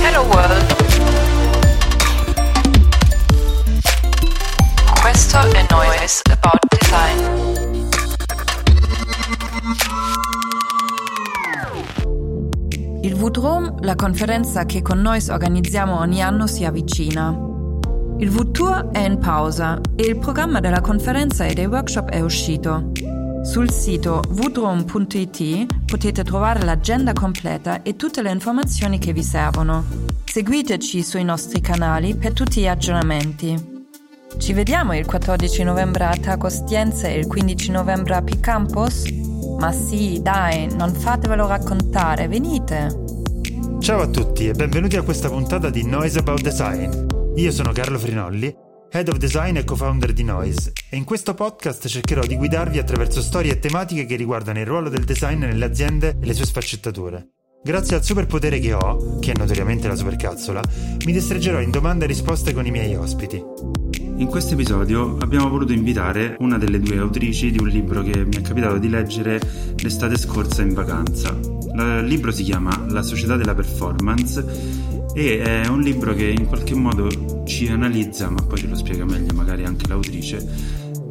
Hello World. Questo è Noise About Design. Il VTROM, la conferenza che con Noise organizziamo ogni anno, si avvicina. Il VTour è in pausa e il programma della conferenza e dei workshop è uscito. Sul sito vdrom.it potete trovare l'agenda completa e tutte le informazioni che vi servono. Seguiteci sui nostri canali per tutti gli aggiornamenti. Ci vediamo il 14 novembre a Tacostiense e il 15 novembre a Picampos? Ma sì, dai, non fatevelo raccontare, venite! Ciao a tutti e benvenuti a questa puntata di Noise About Design. Io sono Carlo Frinolli, Head of Design e co-founder di Noise, e in questo podcast cercherò di guidarvi attraverso storie e tematiche che riguardano il ruolo del design nelle aziende e le sue sfaccettature. Grazie al superpotere che ho, che è notoriamente la supercazzola, mi distreggerò in domande e risposte con i miei ospiti. In questo episodio abbiamo voluto invitare una delle due autrici di un libro che mi è capitato di leggere l'estate scorsa in vacanza. Il libro si chiama La società della performance e è un libro che in qualche modo ci analizza, ma poi ce lo spiega meglio magari anche l'autrice,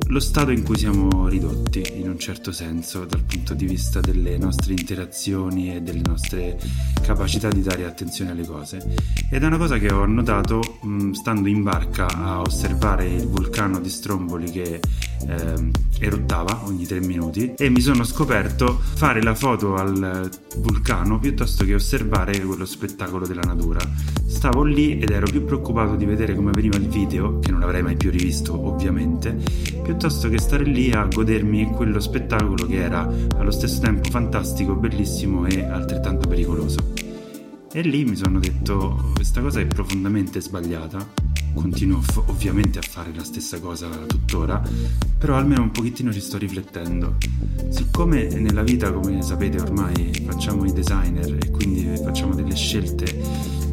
lo stato in cui siamo ridotti in un certo senso dal punto di vista delle nostre interazioni e delle nostre capacità di dare attenzione alle cose. Ed è una cosa che ho notato mh, stando in barca a osservare il vulcano di Stromboli che eh, eruttava ogni tre minuti e mi sono scoperto fare la foto al vulcano piuttosto che osservare quello spettacolo della natura stavo lì ed ero più preoccupato di vedere come veniva il video che non avrei mai più rivisto ovviamente piuttosto che stare lì a godermi quello spettacolo che era allo stesso tempo fantastico, bellissimo e altrettanto pericoloso. E lì mi sono detto, questa cosa è profondamente sbagliata, continuo ovviamente a fare la stessa cosa tuttora, però almeno un pochettino ci sto riflettendo. Siccome nella vita, come sapete ormai, facciamo i designer e quindi facciamo delle scelte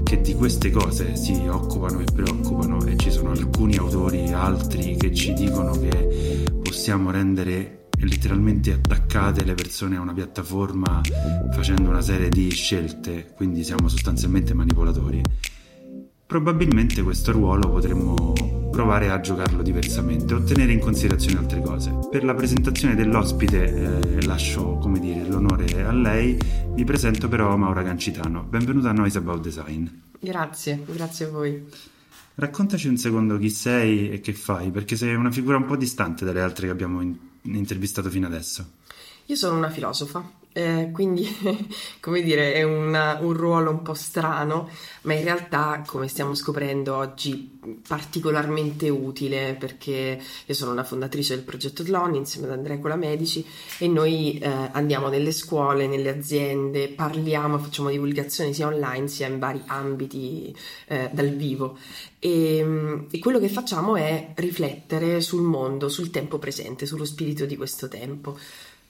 che di queste cose si occupano e preoccupano e ci sono alcuni autori, altri che ci dicono che possiamo rendere letteralmente attaccate le persone a una piattaforma facendo una serie di scelte, quindi siamo sostanzialmente manipolatori. Probabilmente questo ruolo potremmo provare a giocarlo diversamente o tenere in considerazione altre cose. Per la presentazione dell'ospite eh, lascio, come dire, l'onore a lei, vi presento però Maura Gancitano. Benvenuta a Noise About Design. Grazie, grazie a voi. Raccontaci un secondo chi sei e che fai, perché sei una figura un po' distante dalle altre che abbiamo in- intervistato fino adesso. Io sono una filosofa, eh, quindi come dire è una, un ruolo un po' strano, ma in realtà come stiamo scoprendo oggi particolarmente utile perché io sono una fondatrice del progetto Tlon insieme ad Andrea Colamedici e noi eh, andiamo nelle scuole, nelle aziende, parliamo, facciamo divulgazione sia online sia in vari ambiti eh, dal vivo e, e quello che facciamo è riflettere sul mondo, sul tempo presente, sullo spirito di questo tempo.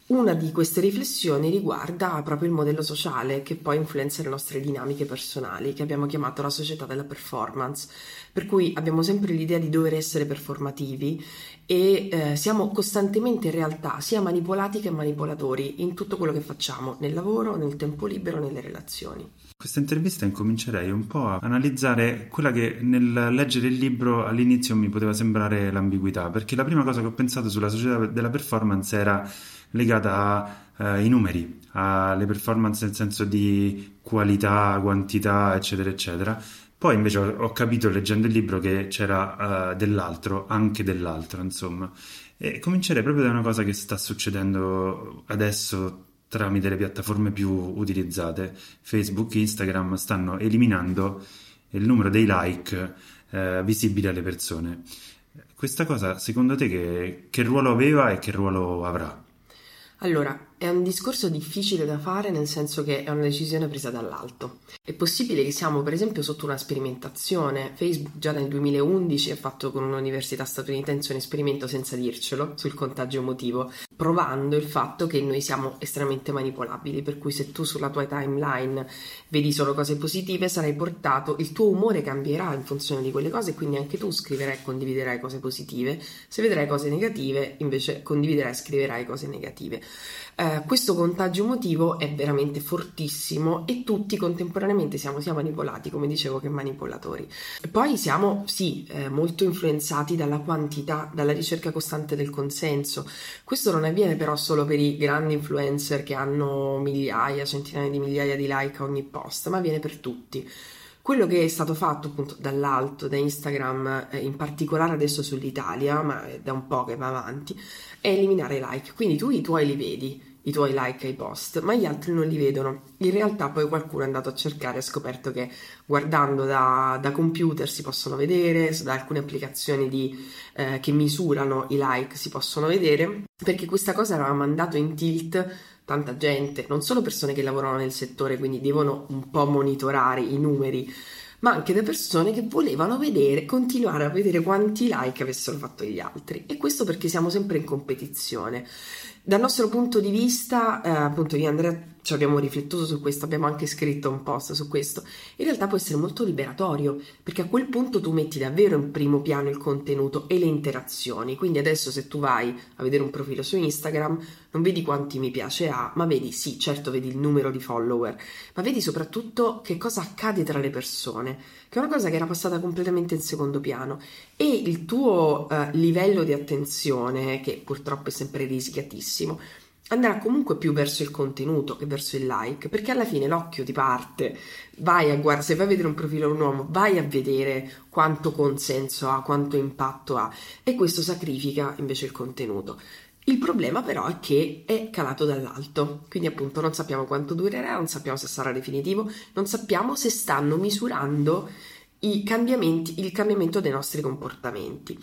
Una di queste riflessioni riguarda proprio il modello sociale che poi influenza le nostre dinamiche personali, che abbiamo chiamato la società della performance, per cui abbiamo sempre l'idea di dover essere performativi e eh, siamo costantemente in realtà sia manipolati che manipolatori in tutto quello che facciamo, nel lavoro, nel tempo libero, nelle relazioni. Questa intervista incomincerei un po' a analizzare quella che nel leggere il libro all'inizio mi poteva sembrare l'ambiguità, perché la prima cosa che ho pensato sulla società della performance era legata ai eh, numeri, alle performance nel senso di qualità, quantità, eccetera, eccetera. Poi invece ho, capito leggendo il libro che c'era uh, dell'altro, anche dell'altro, insomma. E comincerei proprio da una cosa che sta succedendo adesso tramite le piattaforme più utilizzate. Facebook, Instagram stanno eliminando il numero dei like uh, visibili alle persone. Questa cosa, secondo te, che, che ruolo aveva e che ruolo avrà? Allora, è un discorso difficile da fare nel senso che è una decisione presa dall'alto. È possibile che siamo per esempio sotto una sperimentazione. Facebook già nel 2011 ha fatto con un'università statunitense un esperimento senza dircelo sul contagio emotivo, provando il fatto che noi siamo estremamente manipolabili, per cui se tu sulla tua timeline vedi solo cose positive sarai portato, il tuo umore cambierà in funzione di quelle cose e quindi anche tu scriverai e condividerai cose positive. Se vedrai cose negative invece condividerai e scriverai cose negative. Eh, questo contagio emotivo è veramente fortissimo e tutti contemporaneamente siamo sia manipolati, come dicevo, che manipolatori. Poi siamo, sì, eh, molto influenzati dalla quantità, dalla ricerca costante del consenso. Questo non avviene però solo per i grandi influencer che hanno migliaia, centinaia di migliaia di like a ogni post, ma avviene per tutti. Quello che è stato fatto appunto dall'alto, da Instagram, eh, in particolare adesso sull'Italia, ma è da un po' che va avanti, è eliminare i like. Quindi tu i tuoi li vedi, i tuoi like ai post, ma gli altri non li vedono. In realtà poi qualcuno è andato a cercare e ha scoperto che guardando da, da computer si possono vedere, da alcune applicazioni di, eh, che misurano i like si possono vedere, perché questa cosa aveva mandato in tilt tanta gente, non solo persone che lavorano nel settore, quindi devono un po' monitorare i numeri, ma anche da persone che volevano vedere, continuare a vedere quanti like avessero fatto gli altri. E questo perché siamo sempre in competizione. Dal nostro punto di vista, eh, appunto, io e Andrea ci abbiamo riflettuto su questo, abbiamo anche scritto un post su questo. In realtà può essere molto liberatorio, perché a quel punto tu metti davvero in primo piano il contenuto e le interazioni. Quindi adesso se tu vai a vedere un profilo su Instagram, non vedi quanti mi piace ha, ma vedi sì, certo vedi il numero di follower, ma vedi soprattutto che cosa accade tra le persone, che è una cosa che era passata completamente in secondo piano e il tuo uh, livello di attenzione, che purtroppo è sempre rischiatissimo, andrà comunque più verso il contenuto che verso il like, perché alla fine l'occhio ti parte, vai a guardare, se vai a vedere un profilo nuovo, vai a vedere quanto consenso ha, quanto impatto ha e questo sacrifica invece il contenuto. Il problema però è che è calato dall'alto, quindi appunto non sappiamo quanto durerà, non sappiamo se sarà definitivo, non sappiamo se stanno misurando i cambiamenti, il cambiamento dei nostri comportamenti.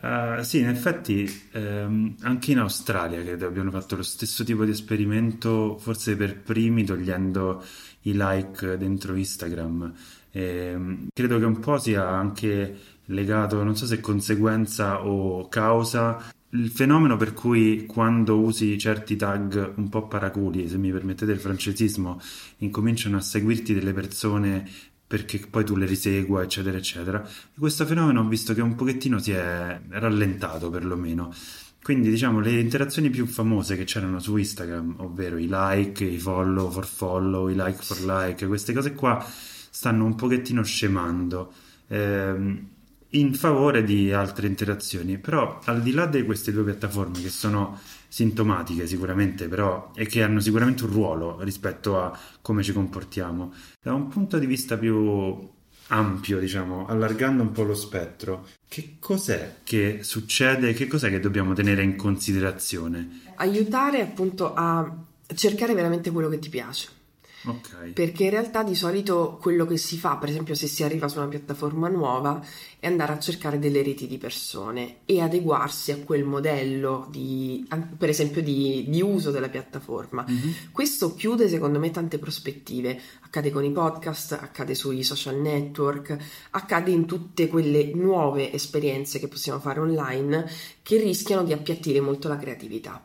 Uh, sì, in effetti ehm, anche in Australia credo abbiano fatto lo stesso tipo di esperimento, forse per primi togliendo i like dentro Instagram. E, ehm, credo che un po' sia anche legato, non so se conseguenza o causa, il fenomeno per cui quando usi certi tag un po' paraculi, se mi permettete il francesismo, incominciano a seguirti delle persone perché poi tu le risegua, eccetera, eccetera. E questo fenomeno ho visto che un pochettino si è rallentato perlomeno. Quindi diciamo le interazioni più famose che c'erano su Instagram, ovvero i like, i follow for follow, i like for like, queste cose qua stanno un pochettino scemando ehm, in favore di altre interazioni. Però al di là di queste due piattaforme che sono sintomatiche sicuramente, però e che hanno sicuramente un ruolo rispetto a come ci comportiamo. Da un punto di vista più ampio, diciamo, allargando un po' lo spettro, che cos'è che succede, che cos'è che dobbiamo tenere in considerazione? Aiutare appunto a cercare veramente quello che ti piace. Okay. Perché in realtà di solito quello che si fa, per esempio se si arriva su una piattaforma nuova, è andare a cercare delle reti di persone e adeguarsi a quel modello di, per esempio, di, di uso della piattaforma. Mm-hmm. Questo chiude secondo me tante prospettive. Accade con i podcast, accade sui social network, accade in tutte quelle nuove esperienze che possiamo fare online che rischiano di appiattire molto la creatività.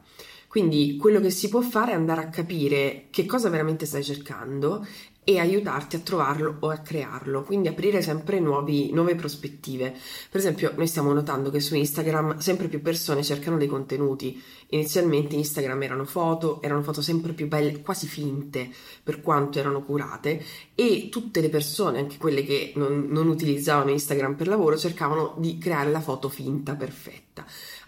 Quindi quello che si può fare è andare a capire che cosa veramente stai cercando e aiutarti a trovarlo o a crearlo, quindi aprire sempre nuovi, nuove prospettive. Per esempio, noi stiamo notando che su Instagram sempre più persone cercano dei contenuti. Inizialmente Instagram erano foto, erano foto sempre più belle, quasi finte per quanto erano curate, e tutte le persone, anche quelle che non, non utilizzavano Instagram per lavoro, cercavano di creare la foto finta perfetta.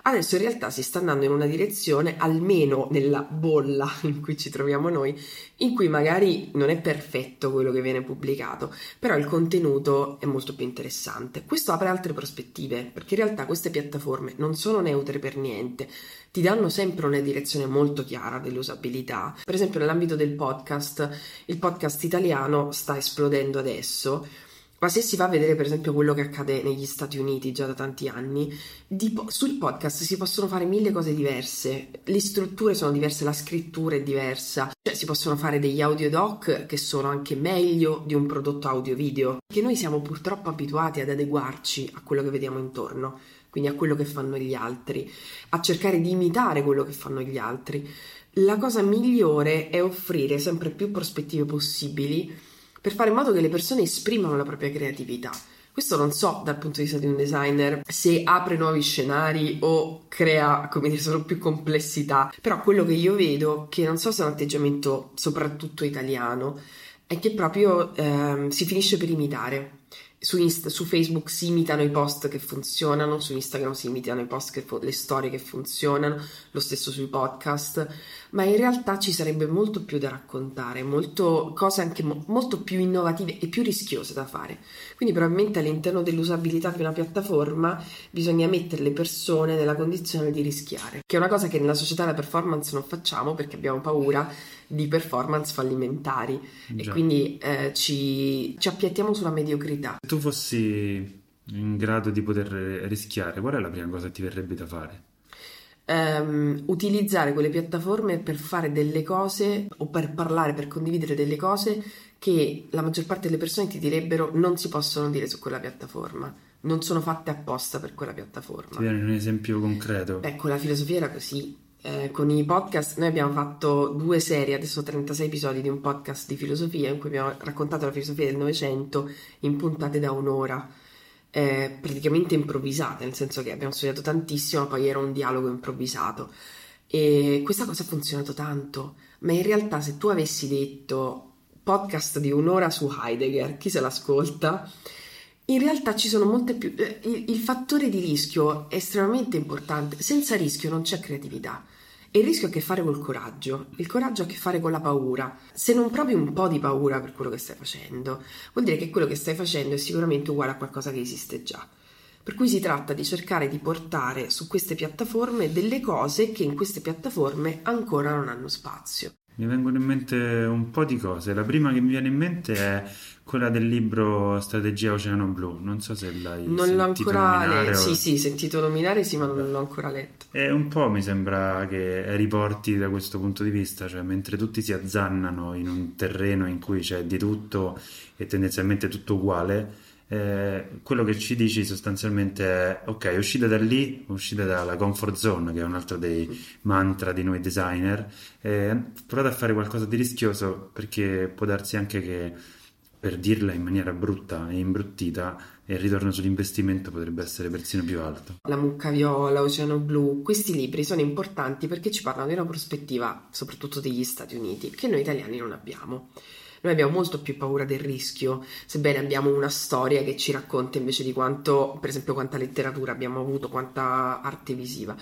Adesso in realtà si sta andando in una direzione, almeno nella bolla in cui ci troviamo noi, in cui magari non è perfetto quello che viene pubblicato, però il contenuto è molto più interessante. Questo apre altre prospettive, perché in realtà queste piattaforme non sono neutre per niente, ti danno sempre una direzione molto chiara dell'usabilità. Per esempio nell'ambito del podcast, il podcast italiano sta esplodendo adesso ma se si va a vedere per esempio quello che accade negli Stati Uniti già da tanti anni, po- sul podcast si possono fare mille cose diverse, le strutture sono diverse, la scrittura è diversa, cioè si possono fare degli audiodoc che sono anche meglio di un prodotto audio-video, che noi siamo purtroppo abituati ad adeguarci a quello che vediamo intorno, quindi a quello che fanno gli altri, a cercare di imitare quello che fanno gli altri. La cosa migliore è offrire sempre più prospettive possibili per fare in modo che le persone esprimano la propria creatività. Questo non so dal punto di vista di un designer se apre nuovi scenari o crea, come dire, solo più complessità, però quello che io vedo, che non so se è un atteggiamento soprattutto italiano, è che proprio ehm, si finisce per imitare su, Insta, su, Facebook si imitano i post che funzionano, su Instagram si imitano i post che le storie che funzionano, lo stesso sui podcast, ma in realtà ci sarebbe molto più da raccontare, molto, cose anche mo, molto più innovative e più rischiose da fare. Quindi probabilmente all'interno dell'usabilità di una piattaforma bisogna mettere le persone nella condizione di rischiare, che è una cosa che nella società della performance non facciamo perché abbiamo paura di performance fallimentari Già. e quindi eh, ci, ci appiattiamo sulla mediocrità. Se tu fossi in grado di poter rischiare, qual è la prima cosa che ti verrebbe da fare? Um, utilizzare quelle piattaforme per fare delle cose o per parlare, per condividere delle cose che la maggior parte delle persone ti direbbero non si possono dire su quella piattaforma, non sono fatte apposta per quella piattaforma. Ti viene un esempio concreto? Ecco, la filosofia era così. Eh, con i podcast noi abbiamo fatto due serie, adesso 36 episodi di un podcast di filosofia in cui abbiamo raccontato la filosofia del Novecento in puntate da un'ora, eh, praticamente improvvisate, nel senso che abbiamo studiato tantissimo, poi era un dialogo improvvisato. E questa cosa ha funzionato tanto, ma in realtà se tu avessi detto podcast di un'ora su Heidegger, chi se l'ascolta? In realtà ci sono molte più... Eh, il, il fattore di rischio è estremamente importante, senza rischio non c'è creatività. Il rischio ha a che fare col coraggio, il coraggio ha a che fare con la paura. Se non provi un po' di paura per quello che stai facendo, vuol dire che quello che stai facendo è sicuramente uguale a qualcosa che esiste già. Per cui si tratta di cercare di portare su queste piattaforme delle cose che in queste piattaforme ancora non hanno spazio. Mi vengono in mente un po' di cose. La prima che mi viene in mente è quella del libro Strategia Oceano Blu. Non so se l'hai non l'ho ancora letto. O... Sì, sì, sentito nominare, sì, ma non l'ho ancora letto. E un po' mi sembra che riporti da questo punto di vista, cioè mentre tutti si azzannano in un terreno in cui c'è di tutto e tendenzialmente tutto uguale eh, quello che ci dici sostanzialmente è ok, uscite da lì, uscite dalla comfort zone, che è un altro dei mantra di noi designer, eh, provate a fare qualcosa di rischioso perché può darsi anche che per dirla in maniera brutta e imbruttita il ritorno sull'investimento potrebbe essere persino più alto. La mucca viola, Oceano Blu, questi libri sono importanti perché ci parlano di una prospettiva, soprattutto degli Stati Uniti, che noi italiani non abbiamo. Noi abbiamo molto più paura del rischio, sebbene abbiamo una storia che ci racconta invece di quanto, per esempio, quanta letteratura abbiamo avuto, quanta arte visiva.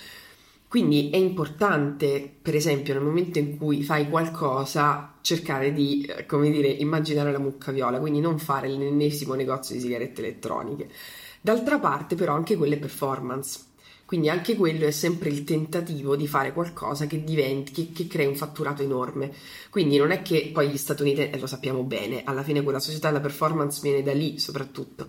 Quindi è importante, per esempio, nel momento in cui fai qualcosa, cercare di, eh, come dire, immaginare la mucca viola, quindi non fare l'ennesimo negozio di sigarette elettroniche. D'altra parte, però, anche quelle performance quindi anche quello è sempre il tentativo di fare qualcosa che diventi, che, che crei un fatturato enorme. Quindi non è che poi gli statunitensi, lo sappiamo bene, alla fine quella società della performance viene da lì soprattutto.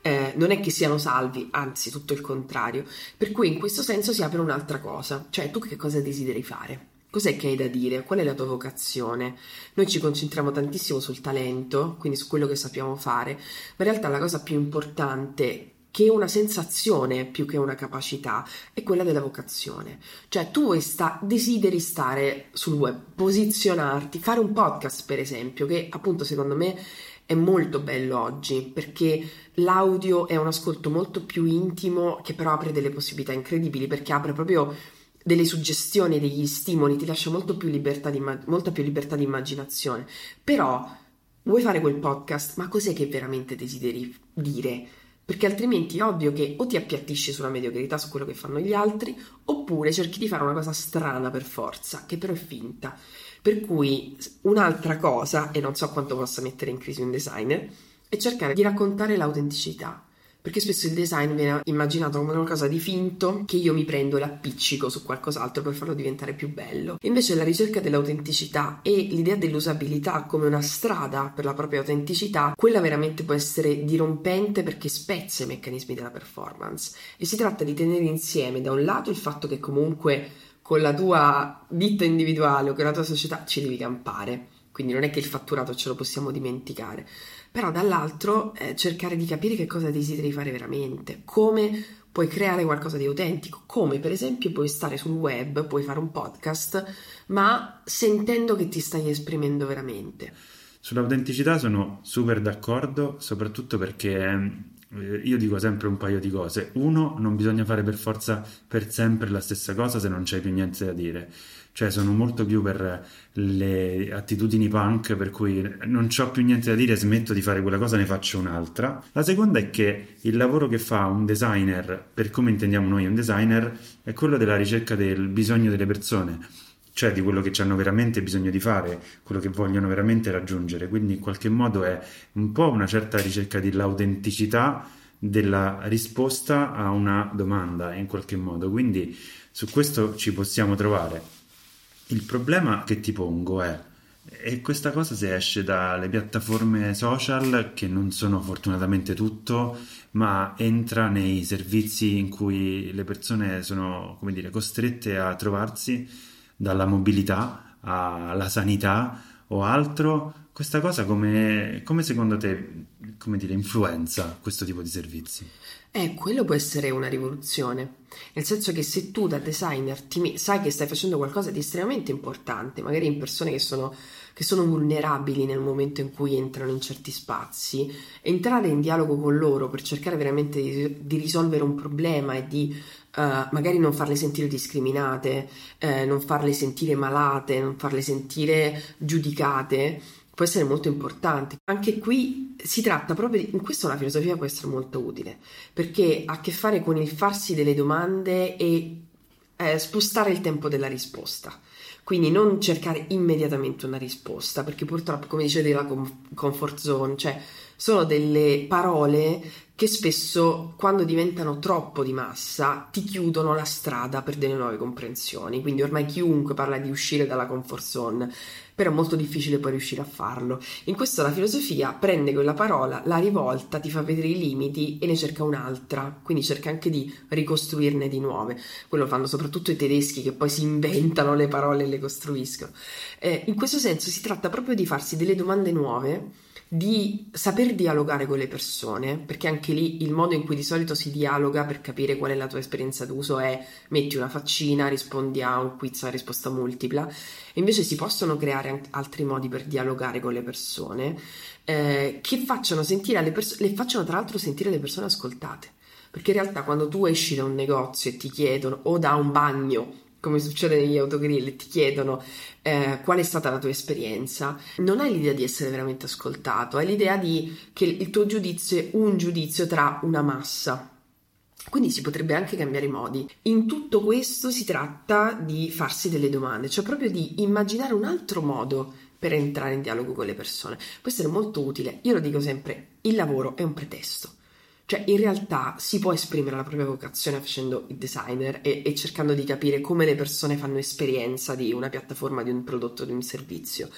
Eh, non è che siano salvi, anzi tutto il contrario. Per cui in questo senso si apre un'altra cosa, cioè tu che cosa desideri fare? Cos'è che hai da dire? Qual è la tua vocazione? Noi ci concentriamo tantissimo sul talento, quindi su quello che sappiamo fare, ma in realtà la cosa più importante che una sensazione più che una capacità, è quella della vocazione. Cioè tu sta, desideri stare sul web, posizionarti, fare un podcast per esempio, che appunto secondo me è molto bello oggi perché l'audio è un ascolto molto più intimo che però apre delle possibilità incredibili perché apre proprio delle suggestioni, degli stimoli, ti lascia molto più libertà di, molta più libertà di immaginazione. Però vuoi fare quel podcast, ma cos'è che veramente desideri dire? Perché altrimenti è ovvio che o ti appiattisci sulla mediocrità su quello che fanno gli altri, oppure cerchi di fare una cosa strana per forza, che però è finta. Per cui un'altra cosa, e non so quanto possa mettere in crisi un designer, è cercare di raccontare l'autenticità perché spesso il design viene immaginato come una cosa di finto che io mi prendo e l'appiccico su qualcos'altro per farlo diventare più bello. Invece la ricerca dell'autenticità e l'idea dell'usabilità come una strada per la propria autenticità, quella veramente può essere dirompente perché spezza i meccanismi della performance. E si tratta di tenere insieme da un lato il fatto che comunque con la tua ditta individuale o con la tua società ci devi campare, quindi non è che il fatturato ce lo possiamo dimenticare però dall'altro eh, cercare di capire che cosa desideri fare veramente, come puoi creare qualcosa di autentico, come per esempio puoi stare sul web, puoi fare un podcast, ma sentendo che ti stai esprimendo veramente. Sull'autenticità sono super d'accordo, soprattutto perché eh, io dico sempre un paio di cose. Uno, non bisogna fare per forza per sempre la stessa cosa se non c'è più niente da dire. Cioè, sono molto più per le attitudini punk, per cui non ho più niente da dire, smetto di fare quella cosa, ne faccio un'altra. La seconda è che il lavoro che fa un designer, per come intendiamo noi un designer, è quello della ricerca del bisogno delle persone cioè di quello che hanno veramente bisogno di fare, quello che vogliono veramente raggiungere. Quindi in qualche modo è un po' una certa ricerca dell'autenticità della risposta a una domanda, in qualche modo. Quindi su questo ci possiamo trovare. Il problema che ti pongo è e questa cosa se esce dalle piattaforme social, che non sono fortunatamente tutto, ma entra nei servizi in cui le persone sono, come dire, costrette a trovarsi dalla mobilità alla sanità o altro, questa cosa come, come secondo te come dire, influenza questo tipo di servizi? Eh, quello può essere una rivoluzione, nel senso che se tu da designer ti, sai che stai facendo qualcosa di estremamente importante, magari in persone che sono, che sono vulnerabili nel momento in cui entrano in certi spazi, entrare in dialogo con loro per cercare veramente di, di risolvere un problema e di Uh, magari non farle sentire discriminate, eh, non farle sentire malate, non farle sentire giudicate, può essere molto importante. Anche qui si tratta proprio di, in questo la filosofia può essere molto utile, perché ha a che fare con il farsi delle domande e eh, spostare il tempo della risposta. Quindi non cercare immediatamente una risposta, perché purtroppo, come dicevi, la comfort zone, cioè sono delle parole che spesso quando diventano troppo di massa ti chiudono la strada per delle nuove comprensioni. Quindi ormai chiunque parla di uscire dalla comfort zone, però è molto difficile poi riuscire a farlo. In questo la filosofia prende quella parola, la rivolta, ti fa vedere i limiti e ne cerca un'altra, quindi cerca anche di ricostruirne di nuove. Quello fanno soprattutto i tedeschi che poi si inventano le parole e le costruiscono. Eh, in questo senso si tratta proprio di farsi delle domande nuove di saper dialogare con le persone, perché anche lì il modo in cui di solito si dialoga per capire qual è la tua esperienza d'uso è metti una faccina, rispondi a un quiz a risposta multipla, invece si possono creare altri modi per dialogare con le persone eh, che facciano sentire le persone, le facciano tra l'altro sentire le persone ascoltate. Perché in realtà quando tu esci da un negozio e ti chiedono o da un bagno come succede negli autogrill, ti chiedono eh, qual è stata la tua esperienza, non hai l'idea di essere veramente ascoltato, hai l'idea di, che il tuo giudizio è un giudizio tra una massa. Quindi si potrebbe anche cambiare i modi. In tutto questo si tratta di farsi delle domande, cioè proprio di immaginare un altro modo per entrare in dialogo con le persone. Può essere molto utile. Io lo dico sempre, il lavoro è un pretesto. Cioè, in realtà si può esprimere la propria vocazione facendo il designer e, e, cercando di capire come le persone fanno esperienza di una piattaforma, di un prodotto, di un servizio.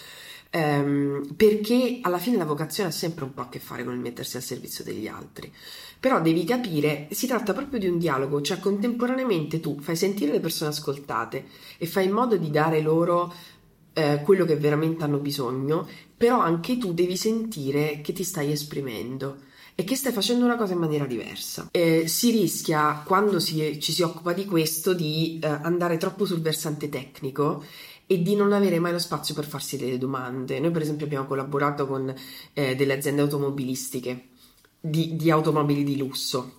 Um, perché alla fine la vocazione ha sempre un po' a che fare con il mettersi al servizio degli altri. Però devi capire, si tratta proprio di un dialogo, cioè contemporaneamente tu fai sentire le persone ascoltate e fai in modo di dare loro eh, quello che veramente hanno bisogno, però anche tu devi sentire che ti stai esprimendo e che stai facendo una cosa in maniera diversa. Eh, si rischia, quando si, ci si occupa di questo, di eh, andare troppo sul versante tecnico e di non avere mai lo spazio per farsi delle domande. Noi, per esempio, abbiamo collaborato con eh, delle aziende automobilistiche di, di automobili di lusso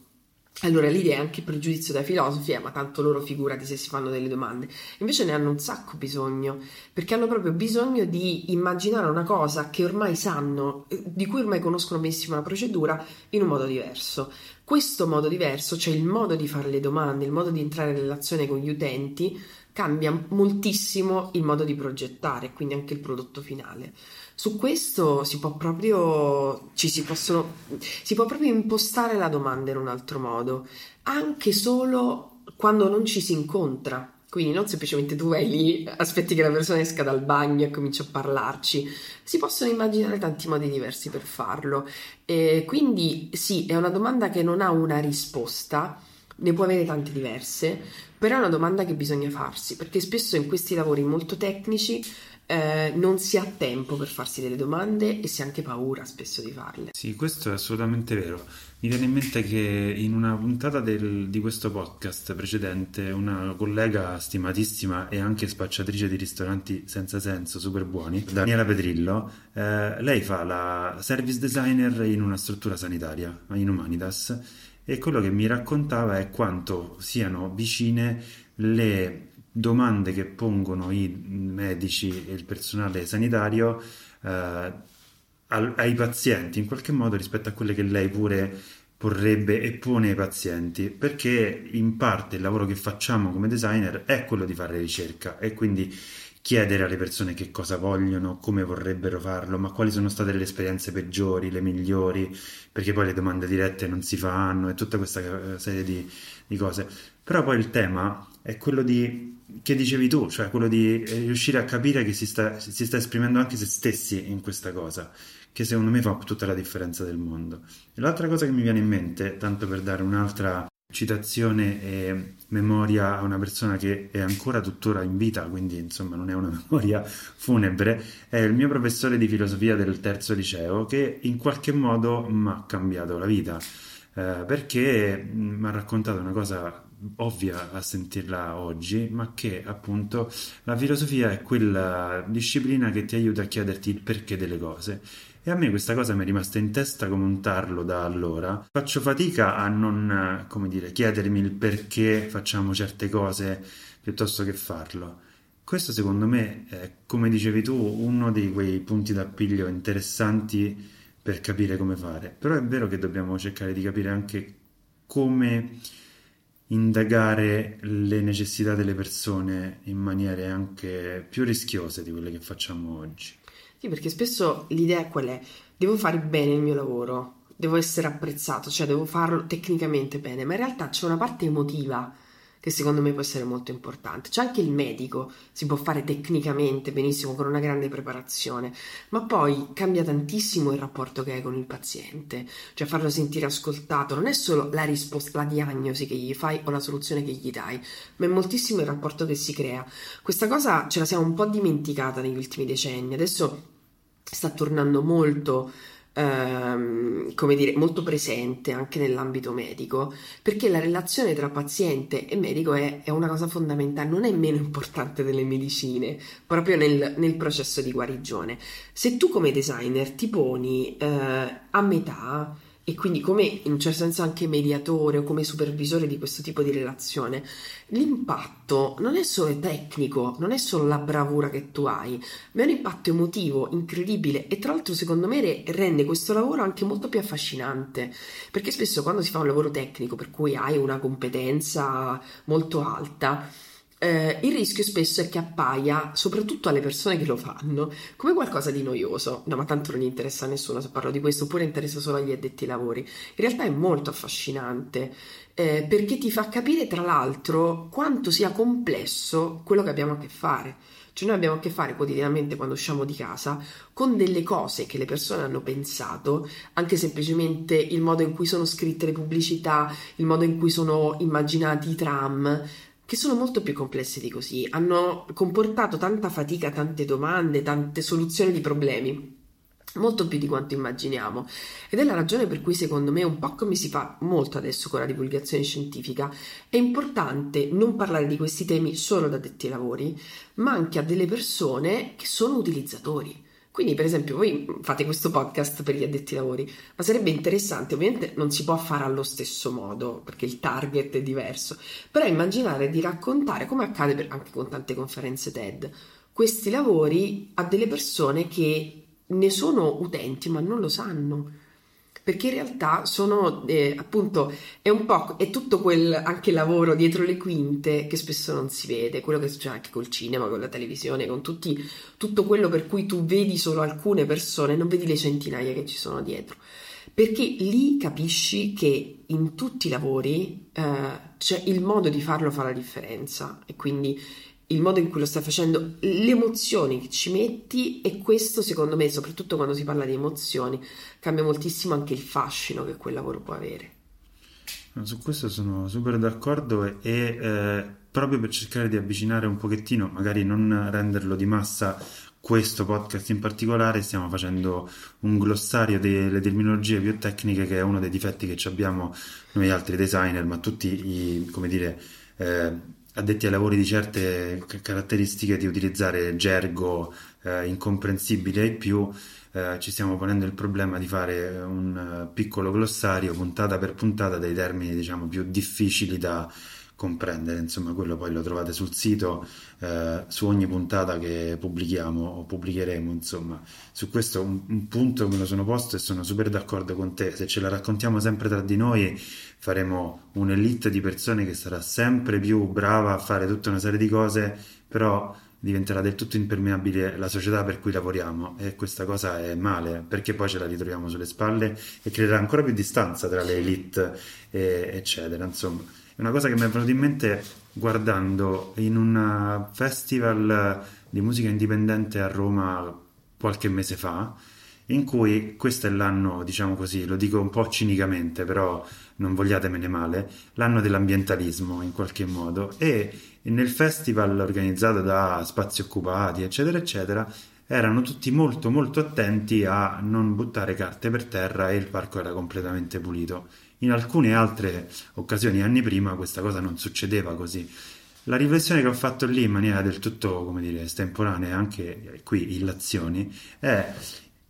allora l'idea è anche pregiudizio da filosofi, eh, ma tanto loro figurati se si fanno delle domande. Invece ne hanno un sacco bisogno, perché hanno proprio bisogno di immaginare una cosa che ormai sanno, di cui ormai conoscono benissimo la procedura, in un modo diverso. Questo modo diverso, cioè il modo di fare le domande, il modo di entrare in relazione con gli utenti, cambia moltissimo il modo di progettare, quindi anche il prodotto finale. Su questo si può proprio, ci si, possono, si può proprio impostare la domanda in un altro modo, anche solo quando non ci si incontra. Quindi non semplicemente tu vai lì, aspetti che la persona esca dal bagno e cominci a parlarci, si possono immaginare tanti modi diversi per farlo. E quindi sì, è una domanda che non ha una risposta, ne può avere tante diverse, però è una domanda che bisogna farsi, perché spesso in questi lavori molto tecnici eh, non si ha tempo per farsi delle domande e si ha anche paura spesso di farle. Sì, questo è assolutamente vero. Mi viene in mente che in una puntata del, di questo podcast precedente una collega stimatissima e anche spacciatrice di ristoranti senza senso, super buoni, Daniela Pedrillo, eh, lei fa la service designer in una struttura sanitaria, in Humanitas, e quello che mi raccontava è quanto siano vicine le domande che pongono i medici e il personale sanitario eh, ai pazienti in qualche modo rispetto a quelle che lei pure porrebbe e pone ai pazienti perché in parte il lavoro che facciamo come designer è quello di fare ricerca e quindi chiedere alle persone che cosa vogliono, come vorrebbero farlo, ma quali sono state le esperienze peggiori, le migliori, perché poi le domande dirette non si fanno e tutta questa eh, serie di, di cose. Però poi il tema è quello di che dicevi tu, cioè quello di eh, riuscire a capire che si sta, si sta esprimendo anche se stessi in questa cosa, che secondo me fa tutta la differenza del mondo. E l'altra cosa che mi viene in mente, tanto per dare un'altra citazione e memoria a una persona che è ancora tuttora in vita, quindi insomma non è una memoria funebre, è il mio professore di filosofia del terzo liceo che in qualche modo mi ha cambiato la vita. Eh, perché mi ha raccontato una cosa ovvia a sentirla oggi, ma che appunto la filosofia è quella disciplina che ti aiuta a chiederti il perché delle cose. E a me questa cosa mi è rimasta in testa come un tarlo da allora. Faccio fatica a non, come dire, chiedermi il perché facciamo certe cose piuttosto che farlo. Questo secondo me è, come dicevi tu, uno di quei punti d'appiglio interessanti per capire come fare. Però è vero che dobbiamo cercare di capire anche come indagare le necessità delle persone in maniere anche più rischiose di quelle che facciamo oggi. Sì, perché spesso l'idea qual è? Devo fare bene il mio lavoro, devo essere apprezzato, cioè devo farlo tecnicamente bene, ma in realtà c'è una parte emotiva che secondo me può essere molto importante. C'è anche il medico, si può fare tecnicamente benissimo con una grande preparazione, ma poi cambia tantissimo il rapporto che hai con il paziente, cioè farlo sentire ascoltato, non è solo la risposta, la diagnosi che gli fai o la soluzione che gli dai, ma è moltissimo il rapporto che si crea. Questa cosa ce la siamo un po' dimenticata negli ultimi decenni, adesso sta tornando molto ehm, come dire, molto presente anche nell'ambito medico, perché la relazione tra paziente e medico è, è una cosa fondamentale, non è meno importante delle medicine, proprio nel, nel processo di guarigione. Se tu come designer ti poni eh, a metà, e quindi come in un certo senso anche mediatore o come supervisore di questo tipo di relazione, l'impatto non è solo tecnico, non è solo la bravura che tu hai, ma è un impatto emotivo incredibile e tra l'altro secondo me rende questo lavoro anche molto più affascinante, perché spesso quando si fa un lavoro tecnico per cui hai una competenza molto alta, eh, il rischio spesso è che appaia, soprattutto alle persone che lo fanno, come qualcosa di noioso. No, ma tanto non interessa a nessuno se parlo di questo, oppure interessa solo agli addetti ai lavori. In realtà è molto affascinante eh, perché ti fa capire, tra l'altro, quanto sia complesso quello che abbiamo a che fare. Cioè noi abbiamo a che fare quotidianamente quando usciamo di casa con delle cose che le persone hanno pensato, anche semplicemente il modo in cui sono scritte le pubblicità, il modo in cui sono immaginati i tram, che sono molto più complesse di così, hanno comportato tanta fatica, tante domande, tante soluzioni di problemi molto più di quanto immaginiamo. Ed è la ragione per cui secondo me un po' come si fa molto adesso con la divulgazione scientifica è importante non parlare di questi temi solo da detti lavori ma anche a delle persone che sono utilizzatori quindi, per esempio, voi fate questo podcast per gli addetti ai lavori, ma sarebbe interessante, ovviamente non si può fare allo stesso modo, perché il target è diverso, però immaginare di raccontare, come accade per, anche con tante conferenze TED, questi lavori a delle persone che ne sono utenti ma non lo sanno perché in realtà sono eh, appunto è un po' è tutto quel anche lavoro dietro le quinte che spesso non si vede, quello che succede anche col cinema, con la televisione, con tutti, tutto quello per cui tu vedi solo alcune persone, non vedi le centinaia che ci sono dietro. Perché lì capisci che in tutti i lavori eh, cioè il modo di farlo fa la differenza e quindi il modo in cui lo stai facendo, le emozioni che ci metti e questo secondo me, soprattutto quando si parla di emozioni, cambia moltissimo anche il fascino che quel lavoro può avere. Su questo sono super d'accordo e eh, proprio per cercare di avvicinare un pochettino, magari non renderlo di massa questo podcast in particolare stiamo facendo un glossario delle terminologie più tecniche che è uno dei difetti che abbiamo noi altri designer, ma tutti i, come dire, eh, addetti ai lavori di certe caratteristiche di utilizzare gergo eh, incomprensibile ai più. Eh, ci stiamo ponendo il problema di fare un uh, piccolo glossario puntata per puntata dei termini diciamo più difficili da, comprendere, insomma quello poi lo trovate sul sito eh, su ogni puntata che pubblichiamo o pubblicheremo, insomma. Su questo un, un, punto me lo sono posto e sono super d'accordo con te, se ce la raccontiamo sempre tra di noi faremo un'elite di persone che sarà sempre più brava a fare tutta una serie di cose, però diventerà del tutto impermeabile la società per cui lavoriamo. E questa cosa è male perché poi ce la ritroviamo sulle spalle e creerà ancora più distanza tra le elite e, eccetera insomma una cosa che mi è venuta in mente guardando in un festival di musica indipendente a Roma qualche mese fa, in cui questo è l'anno, diciamo così, lo dico un po' cinicamente, però non vogliatemene male, l'anno dell'ambientalismo in qualche modo e nel festival organizzato da spazi occupati, eccetera, eccetera, erano tutti molto molto attenti a non buttare carte per terra e il parco era completamente pulito. In alcune altre occasioni, anni prima, questa cosa non succedeva così. La riflessione che ho fatto lì in maniera del tutto, come dire, estemporanea, anche qui illazioni, è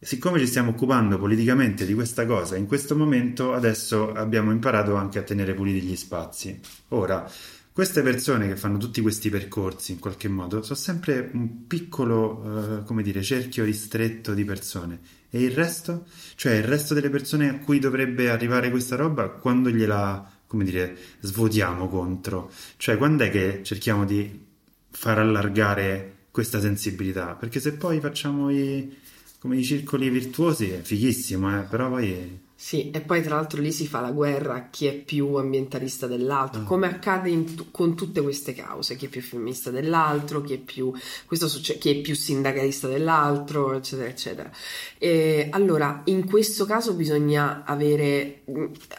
siccome ci stiamo occupando politicamente di questa cosa, in questo momento adesso abbiamo imparato anche a tenere puliti gli spazi. Ora, queste persone che fanno tutti questi percorsi in qualche modo sono sempre un piccolo, uh, come dire, cerchio ristretto di persone e il resto? Cioè il resto delle persone a cui dovrebbe arrivare questa roba, quando gliela, come dire, svuotiamo contro? Cioè quando è che cerchiamo di far allargare questa sensibilità? Perché se poi facciamo i, come i circoli virtuosi è fighissimo, eh? però poi sì, e poi tra l'altro lì si fa la guerra a chi è più ambientalista dell'altro, ah. come accade t- con tutte queste cause, chi è più femminista dell'altro, chi è più, succe- chi è più sindacalista dell'altro, eccetera, eccetera. E, allora, in questo caso bisogna avere,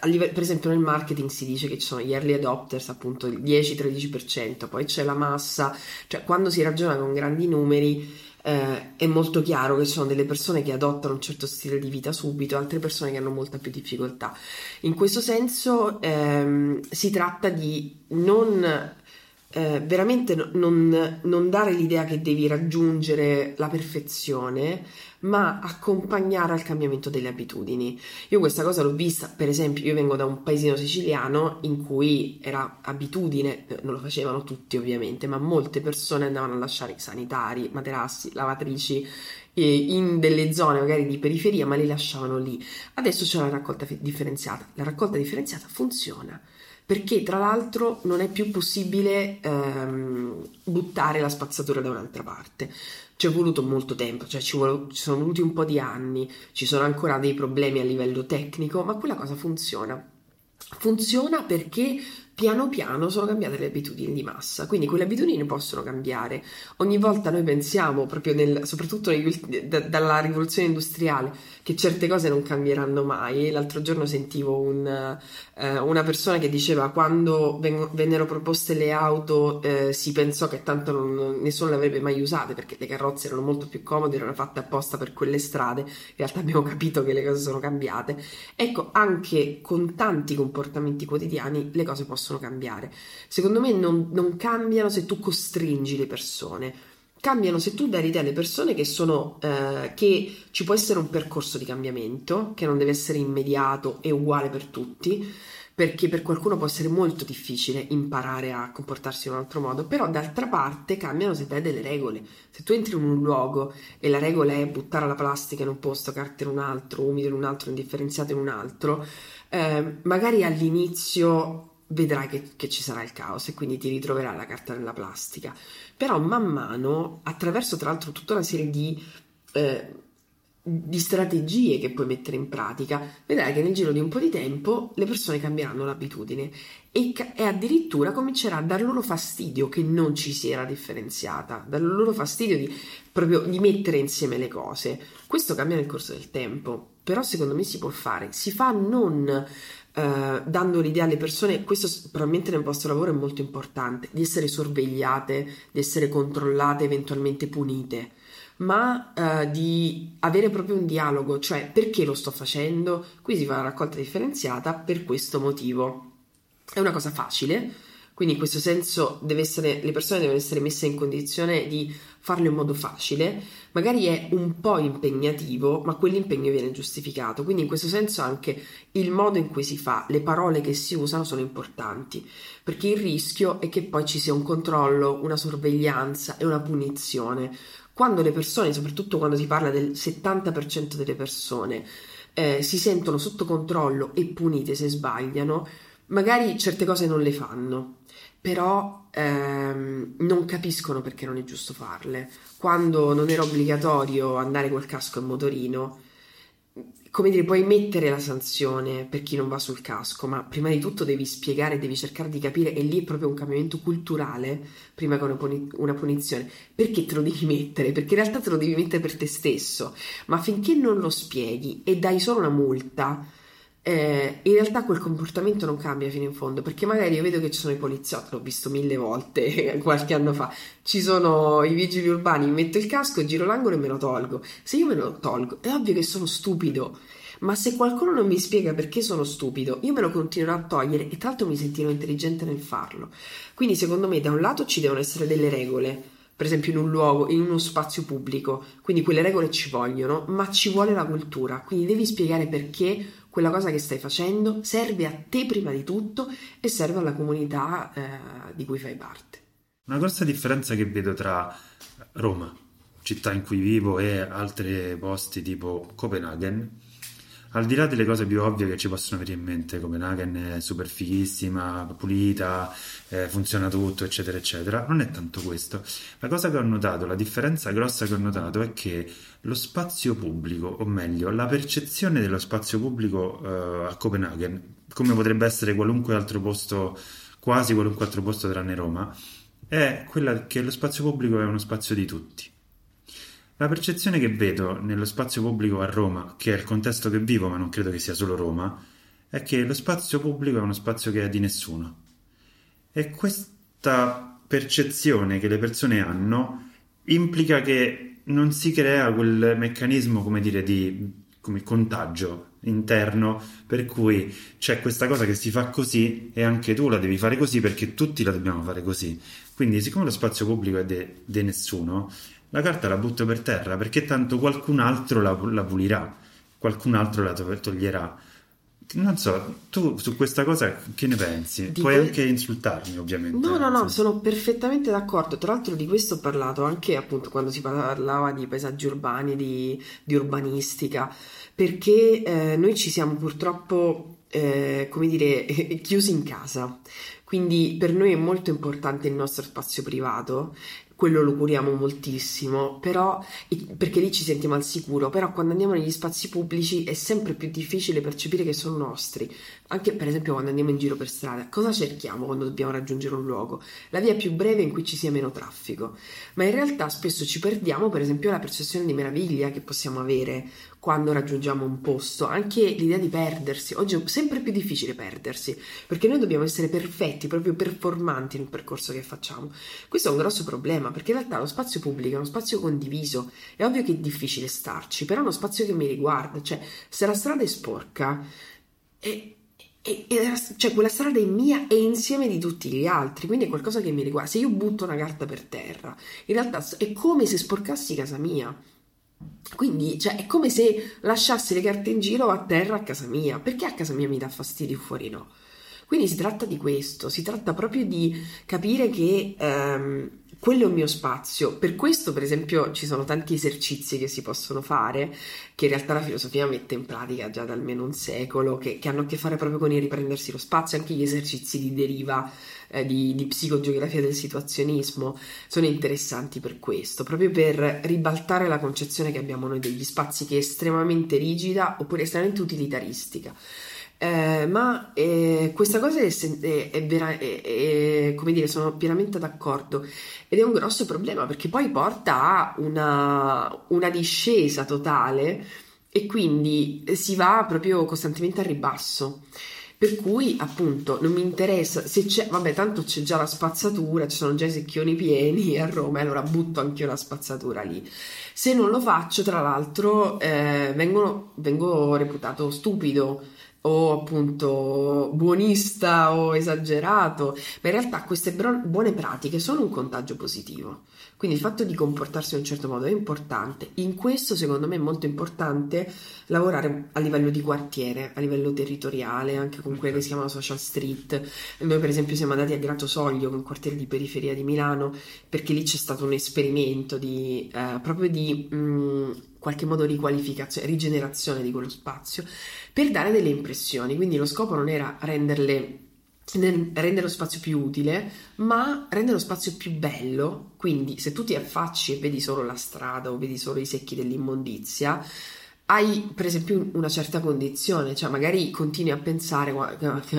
live- per esempio nel marketing si dice che ci sono gli early adopters, appunto il 10-13%, poi c'è la massa, cioè quando si ragiona con grandi numeri eh, è molto chiaro che ci sono delle persone che adottano un certo stile di vita subito, altre persone che hanno molta più difficoltà. In questo senso ehm, si tratta di non eh, veramente non, non, dare l'idea che devi raggiungere la perfezione, ma accompagnare al cambiamento delle abitudini. Io questa cosa l'ho vista, per esempio, io vengo da un paesino siciliano in cui era abitudine, eh, non lo facevano tutti ovviamente, ma molte persone andavano a lasciare i sanitari, materassi, lavatrici in delle zone magari di periferia, ma li lasciavano lì. Adesso c'è la raccolta differenziata. La raccolta differenziata funziona perché tra l'altro non è più possibile ehm, buttare la spazzatura da un'altra parte. Ci è voluto molto tempo, cioè ci, vuole, ci sono voluti un po' di anni, ci sono ancora dei problemi a livello tecnico, ma quella cosa funziona. Funziona perché piano piano sono cambiate le abitudini di massa, quindi quelle abitudini possono cambiare. Ogni volta noi pensiamo, proprio nel, soprattutto negli, da, dalla rivoluzione industriale, che certe cose non cambieranno mai. L'altro giorno sentivo un, eh, una persona che diceva quando ven- vennero proposte le auto eh, si pensò che tanto non, nessuno le avrebbe mai usate perché le carrozze erano molto più comode, erano fatte apposta per quelle strade. In realtà abbiamo capito che le cose sono cambiate. Ecco, anche con tanti comportamenti quotidiani le cose possono cambiare. Secondo me non, non cambiano se tu costringi le persone cambiano se tu dai l'idea alle persone che, sono, eh, che ci può essere un percorso di cambiamento, che non deve essere immediato e uguale per tutti, perché per qualcuno può essere molto difficile imparare a comportarsi in un altro modo, però d'altra parte cambiano se dai delle regole. Se tu entri in un luogo e la regola è buttare la plastica in un posto, carta in un altro, umido in un altro, indifferenziato in un altro, eh, magari all'inizio vedrai che, che, ci sarà il caos e quindi ti ritroverai la carta nella plastica. Però man mano, attraverso tra l'altro tutta una serie di, eh, di strategie che puoi mettere in pratica, vedrai che nel giro di un po' di tempo le persone cambieranno l'abitudine e, e addirittura comincerà a dar loro fastidio che non ci si era differenziata, dar loro fastidio di, proprio di mettere insieme le cose. Questo cambia nel corso del tempo, però secondo me si può fare. Si fa non eh, dando l'idea alle persone, questo probabilmente nel vostro lavoro è molto importante, di essere sorvegliate, di essere controllate, eventualmente punite. ma eh, di avere proprio un dialogo, cioè perché lo sto facendo? Qui si fa una raccolta differenziata per questo motivo. È una cosa facile, quindi in questo senso essere, le persone devono essere messe in condizione di farlo in modo facile, magari è un po' impegnativo, ma quell'impegno viene giustificato. Quindi in questo senso anche il modo in cui si fa, le parole che si usano sono importanti, perché il rischio è che poi ci sia un controllo, una sorveglianza e una punizione. Quando le persone, soprattutto quando si parla del 70% delle persone, eh, si sentono sotto controllo e punite se sbagliano, magari certe cose non le fanno però ehm, non capiscono perché non è giusto farle. Quando non era obbligatorio andare col casco e motorino, come dire, puoi mettere la sanzione per chi non va sul casco, ma prima di tutto devi spiegare, devi cercare di capire, e lì è proprio un cambiamento culturale, prima che una, una punizione. Perché te lo devi mettere? Perché in realtà te lo devi mettere per te stesso, ma finché non lo spieghi e dai solo una multa, eh, in realtà quel comportamento non cambia fino in fondo perché magari io vedo che ci sono i poliziotti, l'ho visto mille volte qualche anno fa, ci sono i vigili urbani, metto il casco, giro l'angolo e me lo tolgo. Se io me lo tolgo, è ovvio che sono stupido, ma se qualcuno non mi spiega perché sono stupido, io me lo continuerò a togliere e tra l'altro mi sentirò intelligente nel farlo. Quindi secondo me da un lato ci devono essere delle regole per esempio in un luogo, in uno spazio pubblico, quindi quelle regole ci vogliono, ma ci vuole la cultura, quindi devi spiegare perché quella cosa che stai facendo serve a te prima di tutto e serve alla comunità eh, di cui fai parte. Una grossa differenza che vedo tra Roma, città in cui vivo, e altri posti tipo Copenaghen al di là delle cose più ovvie che ci possono venire in mente, Copenaghen è super fighissima, pulita, eh, funziona tutto, eccetera, eccetera, non è tanto questo. La cosa che ho notato, la differenza grossa che ho notato è che lo spazio pubblico, o meglio, la percezione dello spazio pubblico eh, a Copenaghen, come potrebbe essere qualunque altro posto, quasi qualunque altro posto tranne Roma, è quella che lo spazio pubblico è uno spazio di tutti la percezione che vedo nello spazio pubblico a Roma, che è il contesto che vivo, ma non credo che sia solo Roma, è che lo spazio pubblico è uno spazio che è di nessuno. E questa percezione che le persone hanno implica che non si crea quel meccanismo, come dire, di come contagio interno per cui c'è questa cosa che si fa così e anche tu la devi fare così perché tutti la dobbiamo fare così. Quindi, siccome lo spazio pubblico è di nessuno, la carta la butto per terra perché tanto qualcun altro la, la pulirà, qualcun altro la toglierà. Non so, tu su questa cosa che ne pensi? Di Puoi que... anche insultarmi, ovviamente. No, no, no, sono perfettamente d'accordo. Tra l'altro di questo ho parlato anche appunto quando si parlava di paesaggi urbani, di, di urbanistica, perché eh, noi ci siamo purtroppo, eh, come dire, chiusi in casa. Quindi per noi è molto importante il nostro spazio privato quello lo curiamo moltissimo, però, perché lì ci sentiamo al sicuro, però quando andiamo negli spazi pubblici è sempre più difficile percepire che sono nostri, anche per esempio quando andiamo in giro per strada, cosa cerchiamo quando dobbiamo raggiungere un luogo? La via più breve in cui ci sia meno traffico, ma in realtà spesso ci perdiamo per esempio la percezione di meraviglia che possiamo avere quando raggiungiamo un posto, anche l'idea di perdersi. Oggi è sempre più difficile perdersi, perché noi dobbiamo essere perfetti, proprio performanti nel percorso che facciamo. Questo è un grosso problema, perché in realtà lo spazio pubblico è uno spazio condiviso. È ovvio che è difficile starci, però è uno spazio che mi riguarda, cioè se la strada è sporca e e, e, cioè quella strada è mia e insieme di tutti gli altri, quindi è qualcosa che mi riguarda. Se io butto una carta per terra, in realtà è come se sporcassi casa mia. Quindi cioè, è come se lasciassi le carte in giro a terra a casa mia. Perché a casa mia mi dà fastidio fuori no? Quindi si tratta di questo, si tratta proprio di capire che ehm, quello è un mio spazio. Per questo, per esempio, ci sono tanti esercizi che si possono fare, che in realtà la filosofia mette in pratica già da almeno un secolo, che, che hanno a che fare proprio con il riprendersi lo spazio, anche gli esercizi di deriva eh, di, di psicogeografia del situazionismo sono interessanti per questo, proprio per ribaltare la concezione che abbiamo noi degli spazi che è estremamente rigida oppure estremamente utilitaristica. Eh, ma eh, questa cosa è, è, è, vera, è, come dire, sono pienamente d'accordo ed è un grosso problema perché poi porta a una, una discesa totale e quindi si va proprio costantemente a ribasso. Per cui, appunto, non mi interessa se c'è, vabbè, tanto c'è già la spazzatura, ci sono già i secchioni pieni a Roma, allora butto anche io la spazzatura lì. Se non lo faccio, tra l'altro, eh, vengono, vengo reputato stupido o appunto buonista o esagerato, ma in realtà queste buone pratiche sono un contagio positivo. Quindi il fatto di comportarsi in un certo modo è importante. In questo, secondo me, è molto importante lavorare a livello di quartiere, a livello territoriale, anche con quelle che si chiamano social street. Noi, per esempio, siamo andati a Gratosoglio, un quartiere di periferia di Milano, perché lì c'è stato un esperimento di, eh, proprio di mh, qualche modo riqualificazione, rigenerazione di quello spazio, per dare delle impressioni. Quindi lo scopo non era renderle rendere lo spazio più utile, ma rendere lo spazio più bello. Quindi, se tu ti affacci e vedi solo la strada o vedi solo i secchi dell'immondizia, hai per esempio una certa condizione, cioè magari continui a pensare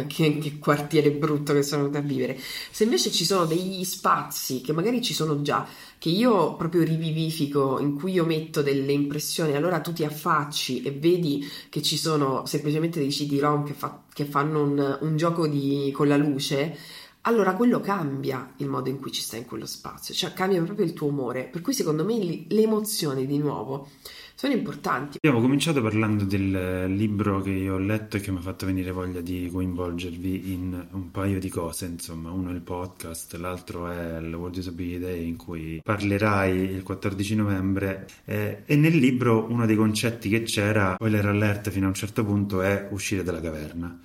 che, che, quartiere brutto che sono venuto a vivere. Se invece ci sono degli spazi che magari ci sono già, che io proprio rivivifico, in cui io metto delle impressioni, allora tu ti affacci e vedi che ci sono semplicemente dei CD-ROM che, fa, che fanno un, un gioco di, con la luce, allora quello cambia il modo in cui ci stai in quello spazio, cioè cambia proprio il tuo umore. Per cui secondo me le emozioni di nuovo sono importanti. Abbiamo cominciato parlando del libro che io ho letto e che mi ha fatto venire voglia di coinvolgervi in un paio di cose, insomma, uno è il podcast, l'altro è il World Disability Day in cui parlerai il 14 novembre eh, e nel libro uno dei concetti che c'era, spoiler alert fino a un certo punto, è uscire dalla caverna.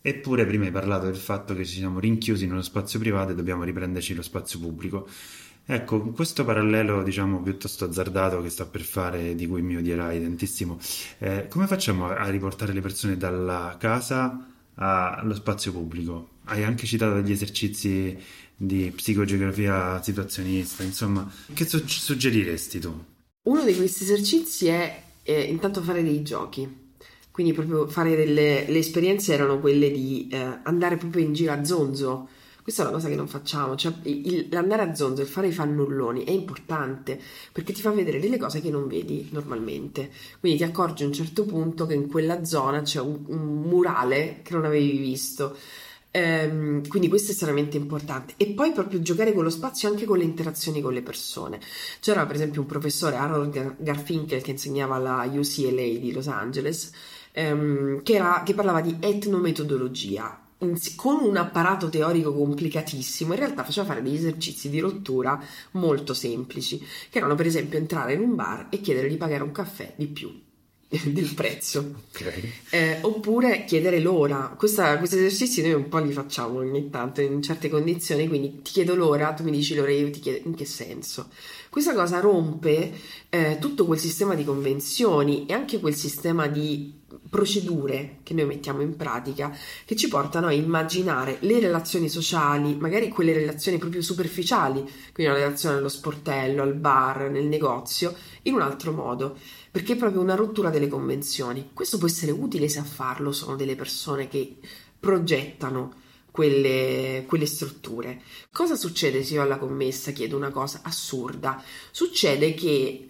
Eppure prima hai parlato del fatto che ci siamo rinchiusi nello spazio privato e dobbiamo riprenderci lo spazio pubblico. Ecco, questo parallelo, diciamo, piuttosto azzardato che sta per fare, di cui mi odierai tantissimo, eh, come facciamo a riportare le persone dalla casa allo spazio pubblico? Hai anche citato degli esercizi di psicogeografia situazionista, insomma, che su- suggeriresti tu? Uno di questi esercizi è eh, intanto fare dei giochi, quindi proprio fare delle le esperienze erano quelle di eh, andare proprio in giro a zonzo questa è una cosa che non facciamo, cioè il, l'andare a zonzo e fare i fannulloni è importante perché ti fa vedere delle cose che non vedi normalmente. Quindi ti accorgi a un certo punto che in quella zona c'è un, un murale che non avevi visto. Ehm, quindi questo è estremamente importante. E poi proprio giocare con lo spazio anche con le interazioni con le persone. C'era per esempio un professore, Harold Garfinkel, che insegnava alla UCLA di Los Angeles, ehm, che, era, che parlava di etnometodologia con un apparato teorico complicatissimo, in realtà faceva fare degli esercizi di rottura molto semplici, che erano per esempio entrare in un bar e chiedere di pagare un caffè di più del prezzo. Okay. eh, oppure chiedere l'ora. Questa, questi esercizi noi un po' li facciamo ogni tanto in certe condizioni quindi ti chiedo l'ora tu mi dici l'ora io ti chiedo in che senso questa cosa rompe eh, tutto quel sistema di convenzioni e anche quel sistema di procedure che noi mettiamo in pratica che ci portano a immaginare le relazioni sociali, magari quelle relazioni proprio superficiali, quindi la relazione allo sportello, al bar, nel negozio, in un altro modo, perché è proprio una rottura delle convenzioni. Questo può essere utile se a farlo sono delle persone che progettano quelle, quelle, strutture. Cosa succede se io alla commessa chiedo una cosa assurda? Succede che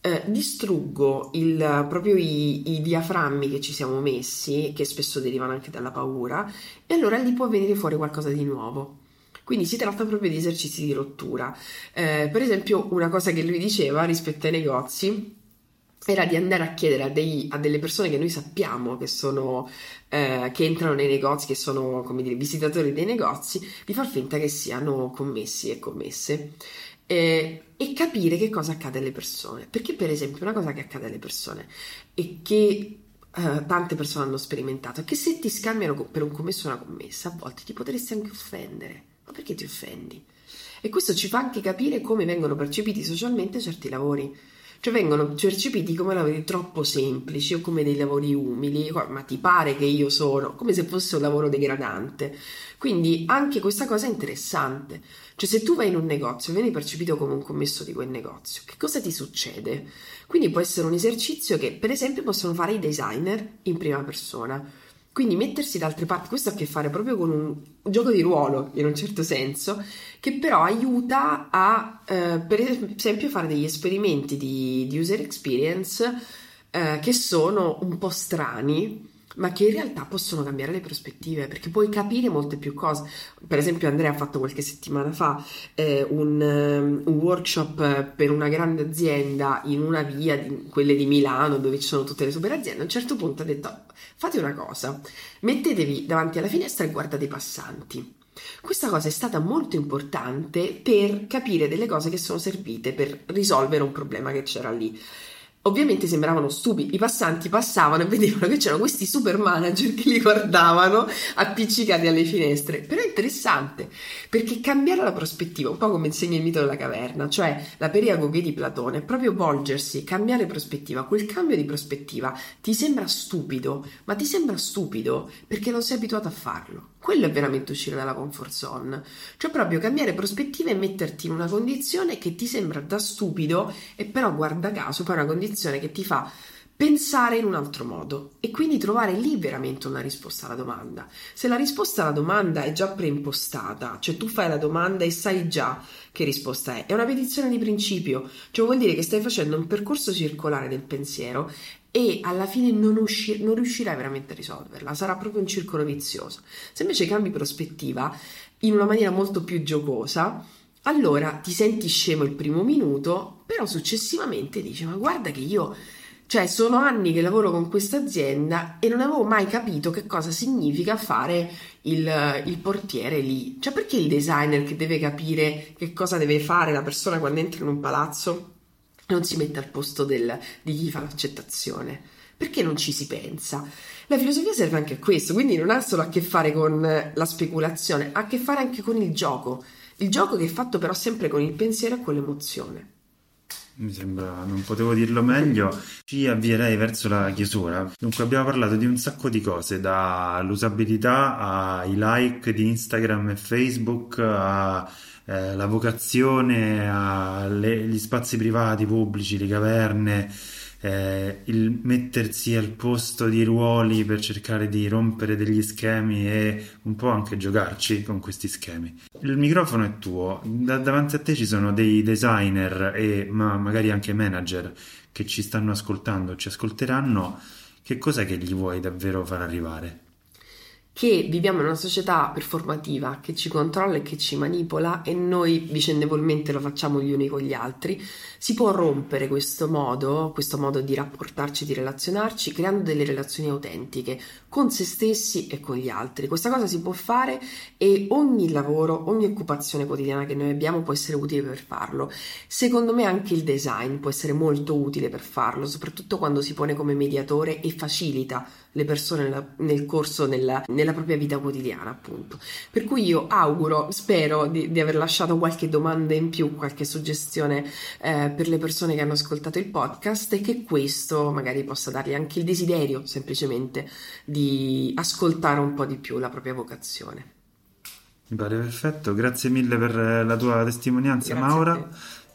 eh, distruggo il, proprio i, i, diaframmi che ci siamo messi, che spesso derivano anche dalla paura, e allora lì può venire fuori qualcosa di nuovo. Quindi si tratta proprio di esercizi di rottura. Eh, per esempio, una cosa che lui diceva rispetto ai negozi era di andare a chiedere a, dei, a delle persone che noi sappiamo che sono eh, che entrano nei negozi, che sono come dire visitatori dei negozi, di far finta che siano commessi e commesse eh, e capire che cosa accade alle persone. Perché, per esempio, una cosa che accade alle persone e che Uh, tante persone hanno sperimentato, è che se ti scambiano per un commesso o una commessa, a volte ti potresti anche offendere. Ma perché ti offendi? E questo ci fa anche capire come vengono percepiti socialmente certi lavori. Cioè vengono percepiti come lavori troppo semplici o come dei lavori umili, ma ti pare che io sono, come se fosse un lavoro degradante. Quindi anche questa cosa è interessante. Cioè se tu vai in un negozio, vieni percepito come un commesso di quel negozio, che cosa ti succede? Quindi può essere un esercizio che per esempio possono fare i designer in prima persona quindi mettersi da altre parti, questo ha a che fare proprio con un, gioco di ruolo, in un certo senso, che però aiuta a, eh, per esempio, fare degli esperimenti di, di user experience eh, che sono un po' strani, ma che in realtà possono cambiare le prospettive perché puoi capire molte più cose. Per esempio, Andrea ha fatto qualche settimana fa eh, un, um, un, workshop per una grande azienda in una via, di, quelle di Milano, dove ci sono tutte le super aziende. A un certo punto ha detto: Fate una cosa, mettetevi davanti alla finestra e guardate i passanti. Questa cosa è stata molto importante per capire delle cose che sono servite per risolvere un problema che c'era lì. Ovviamente sembravano stupidi, i passanti passavano e vedevano che c'erano questi super manager che li guardavano appiccicati alle finestre. Però è interessante perché cambiare la prospettiva, un po' come insegna il mito della caverna, cioè la periagoge di Platone, è proprio volgersi, cambiare prospettiva. Quel cambio di prospettiva ti sembra stupido, ma ti sembra stupido perché non sei abituato a farlo. Quello è veramente uscire dalla comfort zone, cioè proprio cambiare prospettiva e metterti in una condizione che ti sembra da stupido e però guarda caso poi è una condizione che ti fa pensare in un altro modo e quindi trovare lì veramente una risposta alla domanda. Se la risposta alla domanda è già preimpostata, cioè tu fai la domanda e sai già che risposta è, è una petizione di principio, cioè vuol dire che stai facendo un percorso circolare del pensiero e alla fine non, usci- non riuscirai veramente a risolverla, sarà proprio un circolo vizioso. Se invece cambi prospettiva in una maniera molto più giocosa, allora ti senti scemo il primo minuto, però successivamente dici: Ma guarda che io, cioè, sono anni che lavoro con questa azienda e non avevo mai capito che cosa significa fare il, il, portiere lì. Cioè, perché il designer che deve capire che cosa deve fare la persona quando entra in un palazzo? non si mette al posto del, di chi fa l'accettazione. Perché non ci si pensa? La filosofia serve anche a questo, quindi non ha solo a che fare con la speculazione, ha a che fare anche con il gioco. Il gioco che è fatto però sempre con il pensiero e con l'emozione. Mi sembra, non potevo dirlo meglio. Ci avvierei verso la chiusura. Dunque, abbiamo parlato di un sacco di cose, dall'usabilità ai like di Instagram e Facebook, a eh, vocazione agli spazi privati pubblici, le caverne, eh, il mettersi al posto di ruoli per cercare di rompere degli schemi e un po' anche giocarci con questi schemi. Il microfono è tuo, da- davanti a te ci sono dei designer e ma magari anche manager che ci stanno ascoltando, ci ascolteranno. Che cos'è che gli vuoi davvero far arrivare? Che viviamo in una società performativa che ci controlla e che ci manipola e noi vicendevolmente lo facciamo gli uni con gli altri, si può rompere questo modo, questo modo di rapportarci, di relazionarci, creando delle relazioni autentiche con se stessi e con gli altri. Questa cosa si può fare e ogni lavoro, ogni occupazione quotidiana che noi abbiamo può essere utile per farlo. Secondo me anche il design può essere molto utile per farlo, soprattutto quando si pone come mediatore e facilita le persone nel corso, nella, nella, propria vita quotidiana, appunto. Per cui io auguro, spero di, di aver lasciato qualche domanda in più, qualche suggestione eh, per le persone che hanno ascoltato il podcast e che questo magari possa dargli anche il desiderio semplicemente di ascoltare un po' di più la propria vocazione. Mi pare perfetto, grazie mille per la tua testimonianza grazie Maura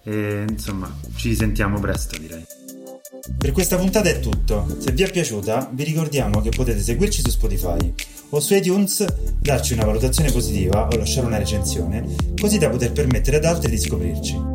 e insomma ci sentiamo presto direi. Per questa puntata è tutto. Se vi è piaciuta, vi ricordiamo che potete seguirci su Spotify o su iTunes, darci una valutazione positiva o lasciare una recensione, così da poter permettere ad altri di scoprirci.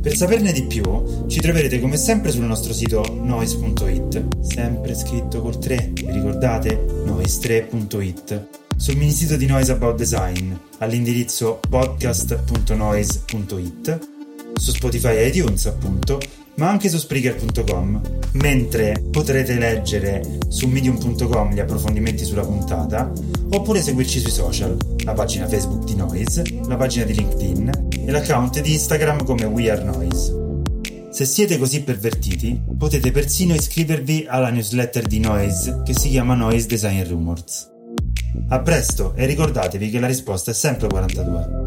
Per saperne di più, ci troverete come sempre sul nostro sito noise.it, sempre scritto col 3, vi ricordate? noise3.it. Sul mini sito di Noise About Design, all'indirizzo podcast.noise.it, su Spotify e iTunes appunto, ma anche su Spreaker.com, mentre potrete leggere su medium.com gli approfondimenti sulla puntata, oppure seguirci sui social, la pagina Facebook di Noise, la pagina di LinkedIn e l'account di Instagram come We Are Noise. Se siete così pervertiti, potete persino iscrivervi alla newsletter di Noise che si chiama Noise Design Rumors. A presto e ricordatevi che la risposta è sempre 42.